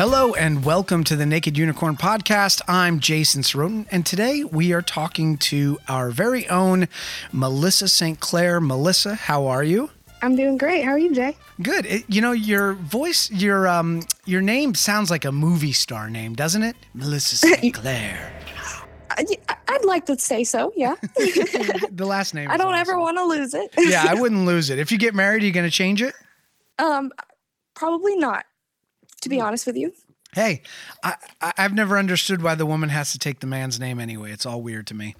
Hello and welcome to the Naked Unicorn Podcast. I'm Jason Sorotin, and today we are talking to our very own Melissa St. Clair. Melissa, how are you? I'm doing great. How are you, Jay? Good. It, you know, your voice, your um, your name sounds like a movie star name, doesn't it? Melissa St. Clair. I, would like to say so. Yeah. the last name. I don't awesome. ever want to lose it. yeah, I wouldn't lose it. If you get married, are you going to change it? Um, probably not to be honest with you. Hey, I, I've never understood why the woman has to take the man's name anyway. It's all weird to me.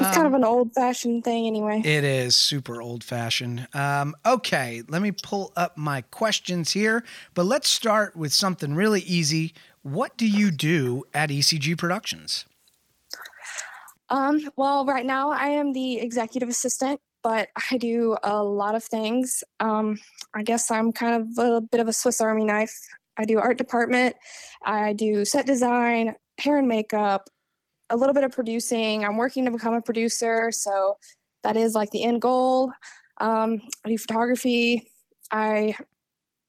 It's um, kind of um, an old fashioned thing anyway. It is super old fashioned. Um, okay, let me pull up my questions here, but let's start with something really easy. What do you do at ECG Productions? Um, well, right now I am the executive assistant, but I do a lot of things. Um, I guess I'm kind of a bit of a Swiss Army knife. I do art department, I do set design, hair and makeup, a little bit of producing. I'm working to become a producer, so that is like the end goal. Um, I do photography. I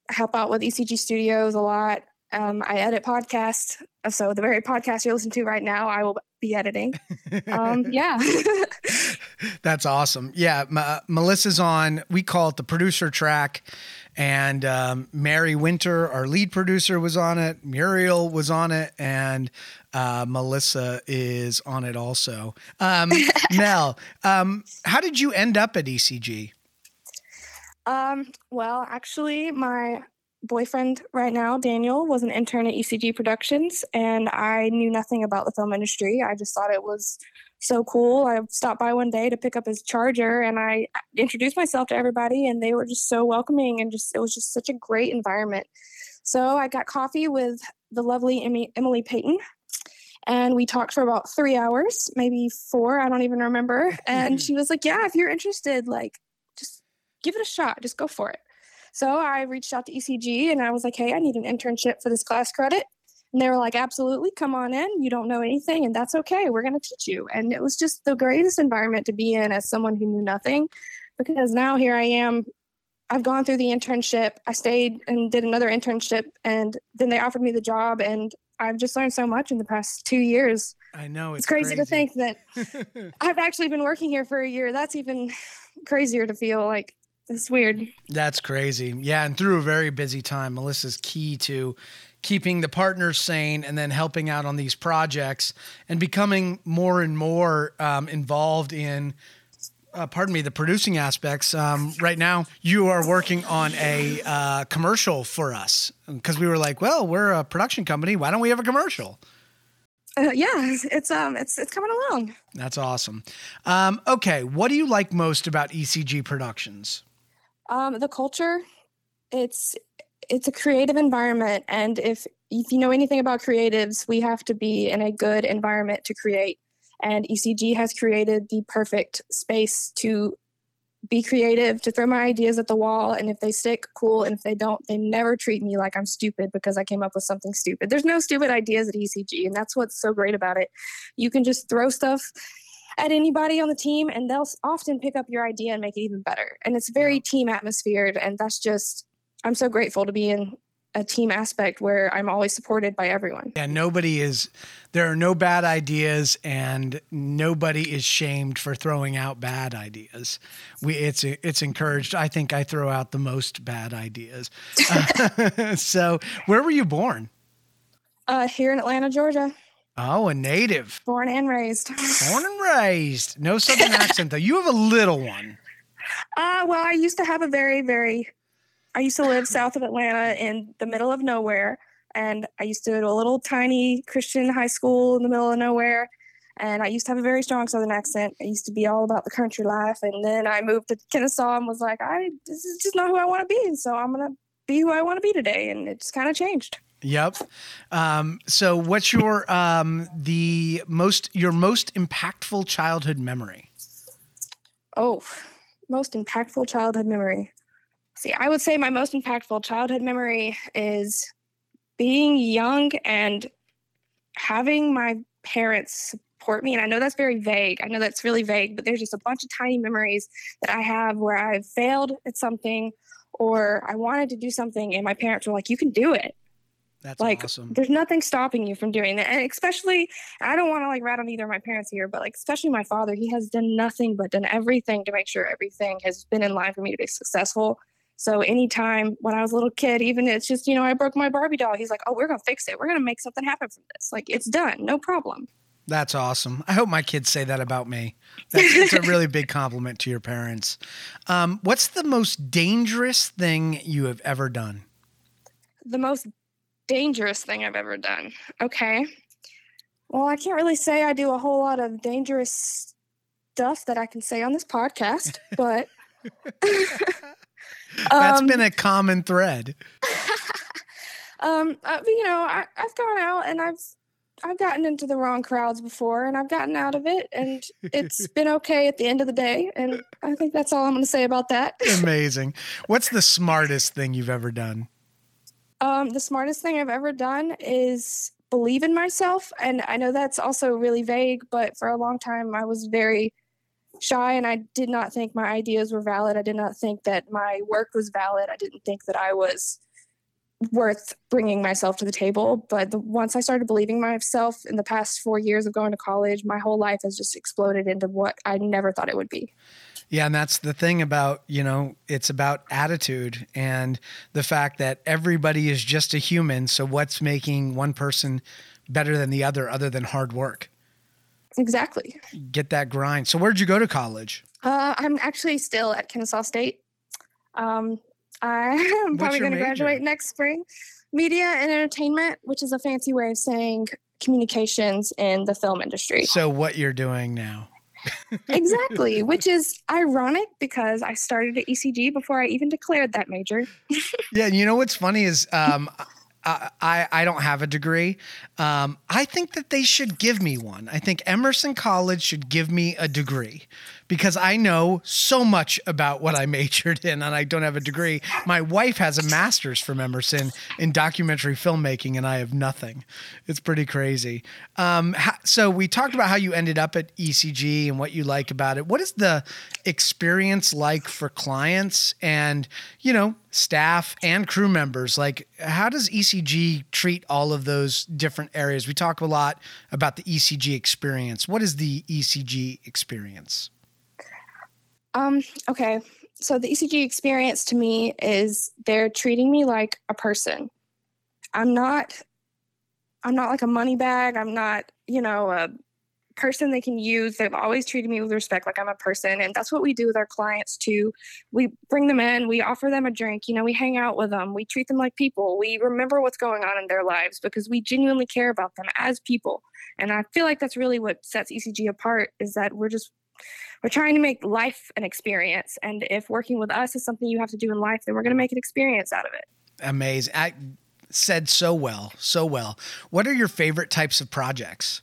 help out with ECG Studios a lot. Um, I edit podcasts. So the very podcast you're listening to right now, I will be editing. Um, yeah. That's awesome. Yeah. M- Melissa's on, we call it the producer track and um, Mary Winter, our lead producer, was on it. Muriel was on it, and uh, Melissa is on it also. Um, Mel, um, how did you end up at ECG? Um, well, actually, my boyfriend right now, Daniel, was an intern at ECG Productions, and I knew nothing about the film industry. I just thought it was so cool. I stopped by one day to pick up his charger and I introduced myself to everybody and they were just so welcoming and just it was just such a great environment. So I got coffee with the lovely Emily Payton and we talked for about 3 hours, maybe 4, I don't even remember. And she was like, "Yeah, if you're interested, like just give it a shot. Just go for it." So I reached out to ECG and I was like, "Hey, I need an internship for this class credit." And they were like, absolutely, come on in. You don't know anything, and that's okay. We're going to teach you. And it was just the greatest environment to be in as someone who knew nothing because now here I am. I've gone through the internship. I stayed and did another internship, and then they offered me the job. And I've just learned so much in the past two years. I know it's, it's crazy, crazy, to think that I've actually been working here for a year. That's even crazier to feel like it's weird. That's crazy. Yeah, and through a very busy time, Melissa's key to keeping the partners sane and then helping out on these projects and becoming more and more um, involved in uh, pardon me, the producing aspects. Um, right now, you are working on a uh, commercial for us because we were like, well, we're a production company. Why don't we have a commercial? Uh, yeah, it's um, it's it's coming along. That's awesome. Um, okay, what do you like most about ECG Productions? Um, the culture. It's it's a creative environment and if if you know anything about creatives we have to be in a good environment to create. And ecg has created the perfect space to be creative to throw my ideas at the wall and if they stick cool and if they don't they never treat me like i'm stupid because i came up with something stupid. There's no stupid ideas at ecg and that's what's so great about it. You can just throw stuff at anybody on the team and they'll often pick up your idea and make it even better. And it's very team atmosphere and that's just I'm so grateful to be in a team aspect where I'm always supported by everyone. Yeah, nobody is there are no bad ideas and nobody is shamed for throwing out bad ideas. We it's it's encouraged. I think I throw out the most bad ideas. so, where were you born? Uh, here in Atlanta, Georgia. Oh, a native. Born and raised. Born and raised. No southern accent though. You have a little one. Uh, well, I used to have a very, very I used to live south of Atlanta in the middle of nowhere. And I used to go to a little tiny Christian high school in the middle of nowhere. And I used to have a very strong Southern accent. I used to be all about the country life. And then I moved to Kennesaw and was like, I this is just not who I want to be. And so I'm gonna be who I want to be today. And it's kind of changed. Yep. Um, so what's your um, the most your most impactful childhood memory? Oh, most impactful childhood memory. See, I would say my most impactful childhood memory is being young and having my parents support me. And I know that's very vague. I know that's really vague, but there's just a bunch of tiny memories that I have where I've failed at something or I wanted to do something and my parents were like, you can do it. That's like awesome. there's nothing stopping you from doing that. And especially I don't want to like rat on either of my parents here, but like especially my father, he has done nothing but done everything to make sure everything has been in line for me to be successful. So anytime when I was a little kid, even it's just, you know, I broke my Barbie doll, he's like, Oh, we're gonna fix it. We're gonna make something happen from this. Like it's done, no problem. That's awesome. I hope my kids say that about me. That's it's a really big compliment to your parents. Um, what's the most dangerous thing you have ever done? The most dangerous thing I've ever done. Okay. Well, I can't really say I do a whole lot of dangerous stuff that I can say on this podcast, but That's um, been a common thread. um, uh, you know, I, I've gone out and I've I've gotten into the wrong crowds before, and I've gotten out of it, and it's been okay at the end of the day. And I think that's all I'm going to say about that. Amazing. What's the smartest thing you've ever done? Um, the smartest thing I've ever done is believe in myself. And I know that's also really vague, but for a long time I was very shy and I did not think my ideas were valid. I did not think that my work was valid. I didn't think that I was worth bringing myself to the table. But the, once I started believing myself in the past four years of going to college, my whole life has just exploded into what I never thought it would be. Yeah, and that's the thing about, you know, it's about attitude and the fact that everybody is just a human. So what's making one person better than the other other than hard work? Exactly. Get that grind. So where'd you go to college? Uh, I'm actually still at Kennesaw State. Um, I am probably going to graduate next spring. Media and entertainment, which is a fancy way of saying communications in the film industry. So what you're doing now. exactly, which is ironic because I started at ECG before I even declared that major. Yeah, you know what's funny is um, I, I don't have a degree. Um, I think that they should give me one. I think Emerson College should give me a degree because I know so much about what I majored in, and I don't have a degree. My wife has a master's from Emerson in documentary filmmaking, and I have nothing. It's pretty crazy. Um, so we talked about how you ended up at ECG and what you like about it. What is the experience like for clients and you know staff and crew members? Like, how does ECG treat all of those different areas? We talk a lot about the ECG experience. What is the ECG experience? Um, okay. So the ECG experience to me is they're treating me like a person. I'm not I'm not like a money bag. I'm not, you know, a person they can use. They've always treated me with respect like I'm a person. And that's what we do with our clients too. We bring them in, we offer them a drink, you know, we hang out with them, we treat them like people. We remember what's going on in their lives because we genuinely care about them as people. And I feel like that's really what sets ECG apart is that we're just we're trying to make life an experience. And if working with us is something you have to do in life, then we're going to make an experience out of it. Amazing. I said so well, so well. What are your favorite types of projects?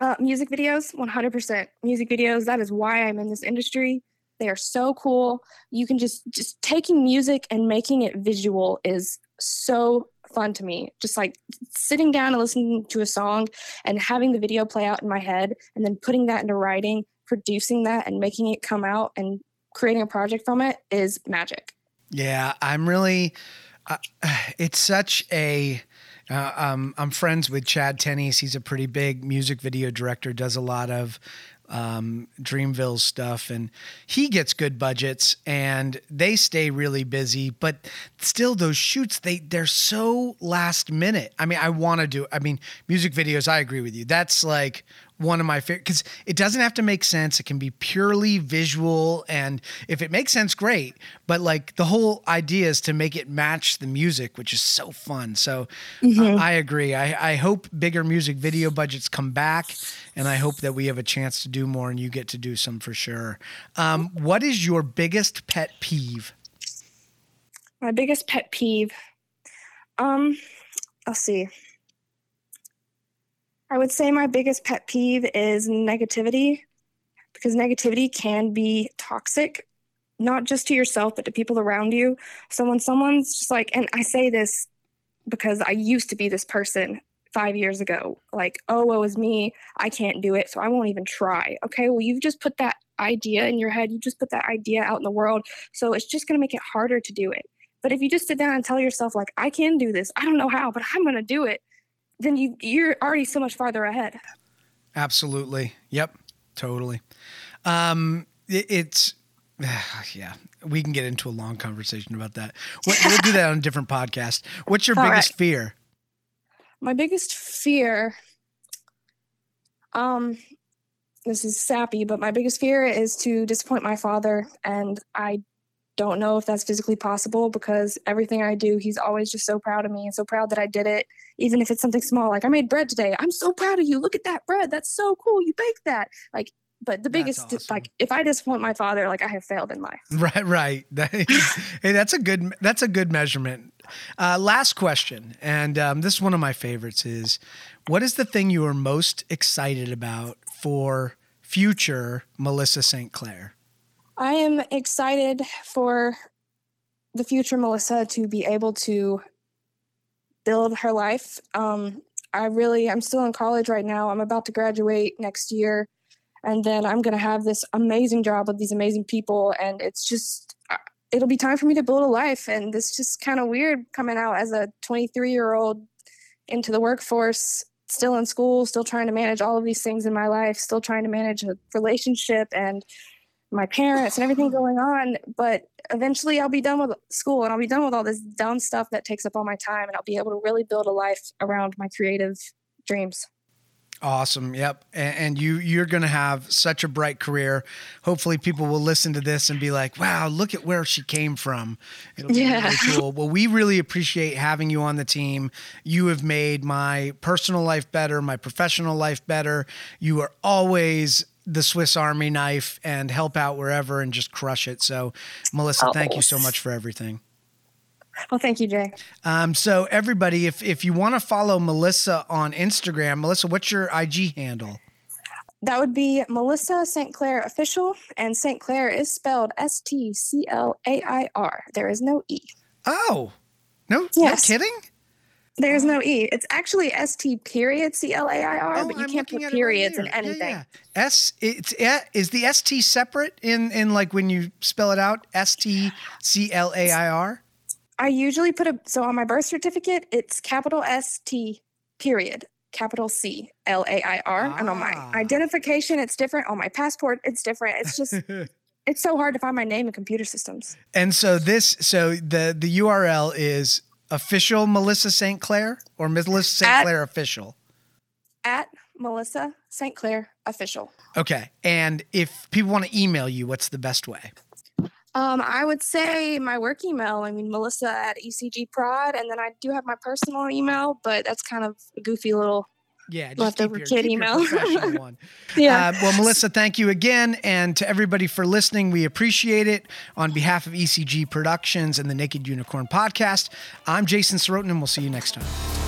Uh, music videos, 100% music videos. That is why I'm in this industry. They are so cool. You can just just taking music and making it visual is so fun to me. Just like sitting down and listening to a song and having the video play out in my head and then putting that into writing, producing that and making it come out and creating a project from it is magic. Yeah, I'm really. Uh, it's such a. Uh, um, I'm friends with Chad Tennies. He's a pretty big music video director. Does a lot of um, Dreamville stuff, and he gets good budgets, and they stay really busy. But still, those shoots they they're so last minute. I mean, I want to do. I mean, music videos. I agree with you. That's like one of my favorite because it doesn't have to make sense. It can be purely visual, and if it makes sense, great. But like the whole idea is to make it match the music, which is so fun. So uh, I agree. I, I hope bigger music video budgets come back, and I hope that we have a chance to do more, and you get to do some for sure. Um, what is your biggest pet peeve? My biggest pet peeve. Um, I'll see. I would say my biggest pet peeve is negativity because negativity can be toxic, not just to yourself, but to people around you. So when someone's just like, and I say this because I used to be this person five years ago, like, oh, woe is me. I can't do it. So I won't even try. Okay. Well, you've just put that idea in your head. You just put that idea out in the world. So it's just going to make it harder to do it. But if you just sit down and tell yourself, like, I can do this, I don't know how, but I'm going to do it, then you, you're already so much farther ahead. Absolutely. Yep. Totally. Um, it, it's, yeah, we can get into a long conversation about that. We'll, we'll do that on a different podcast. What's your All biggest right. fear? My biggest fear, um, this is sappy, but my biggest fear is to disappoint my father. And I don't know if that's physically possible because everything I do, he's always just so proud of me and so proud that I did it. Even if it's something small, like I made bread today. I'm so proud of you. Look at that bread. That's so cool. You baked that. Like, but the biggest, awesome. like, if I disappoint my father, like I have failed in life. Right, right. That- hey, that's a good that's a good measurement. Uh, last question, and um, this is one of my favorites: is what is the thing you are most excited about for future Melissa St. Clair? I am excited for the future Melissa to be able to build her life. Um, I really, I'm still in college right now. I'm about to graduate next year, and then I'm going to have this amazing job with these amazing people. And it's just, uh, it'll be time for me to build a life. And it's just kind of weird coming out as a 23 year old into the workforce, still in school, still trying to manage all of these things in my life, still trying to manage a relationship and my parents and everything mm. going on. But eventually I'll be done with school and I'll be done with all this dumb stuff that takes up all my time and I'll be able to really build a life around my creative dreams. Awesome. Yep. And, and you you're going to have such a bright career. Hopefully, people will listen to this and be like, "Wow, look at where she came from." It'll be Yeah. really cool. Well, we really appreciate having you on the team. You have made my personal life better, my professional life better. You are always the Swiss Army knife and help out wherever and just crush it. So, Melissa, thank you so much for everything. Well, thank you, Jay. Um, so everybody, if if you want to follow Melissa on Instagram, Melissa, what's your IG handle? That would be Melissa St. Clair official, and St. Clair is spelled S T C L A I R. There is no E. Oh, no, Yes. no kidding. There's no E. It's actually S T period C L A I R, Oh, but you I'm can't put it right periods in here. Yeah, anything. yeah. S it's eh, is the ST separate in in like when you spell it out S T C L A I R. I usually put a so on my birth certificate, it's capital S T period, capital C L A I R. And on my Ah. identification, it's different. On my passport, it's different. It's just it's so hard to find my name in computer systems. And so this so the the URL is official Melissa St. Clair or Melissa St. Clair official. At Melissa St. Clair official. Okay. And if people want to email you, what's the best way? Um, I would say my work email. I mean, Melissa at ECG Prod, and then I do have my personal email, but that's kind of a goofy little. Yeah, just Leftover keep your, kid keep email. one. Yeah. Uh, well, Melissa, thank you again. And to everybody for listening, we appreciate it. On behalf of ECG Productions and the Naked Unicorn podcast, I'm Jason Sorotin, and we'll see you next time.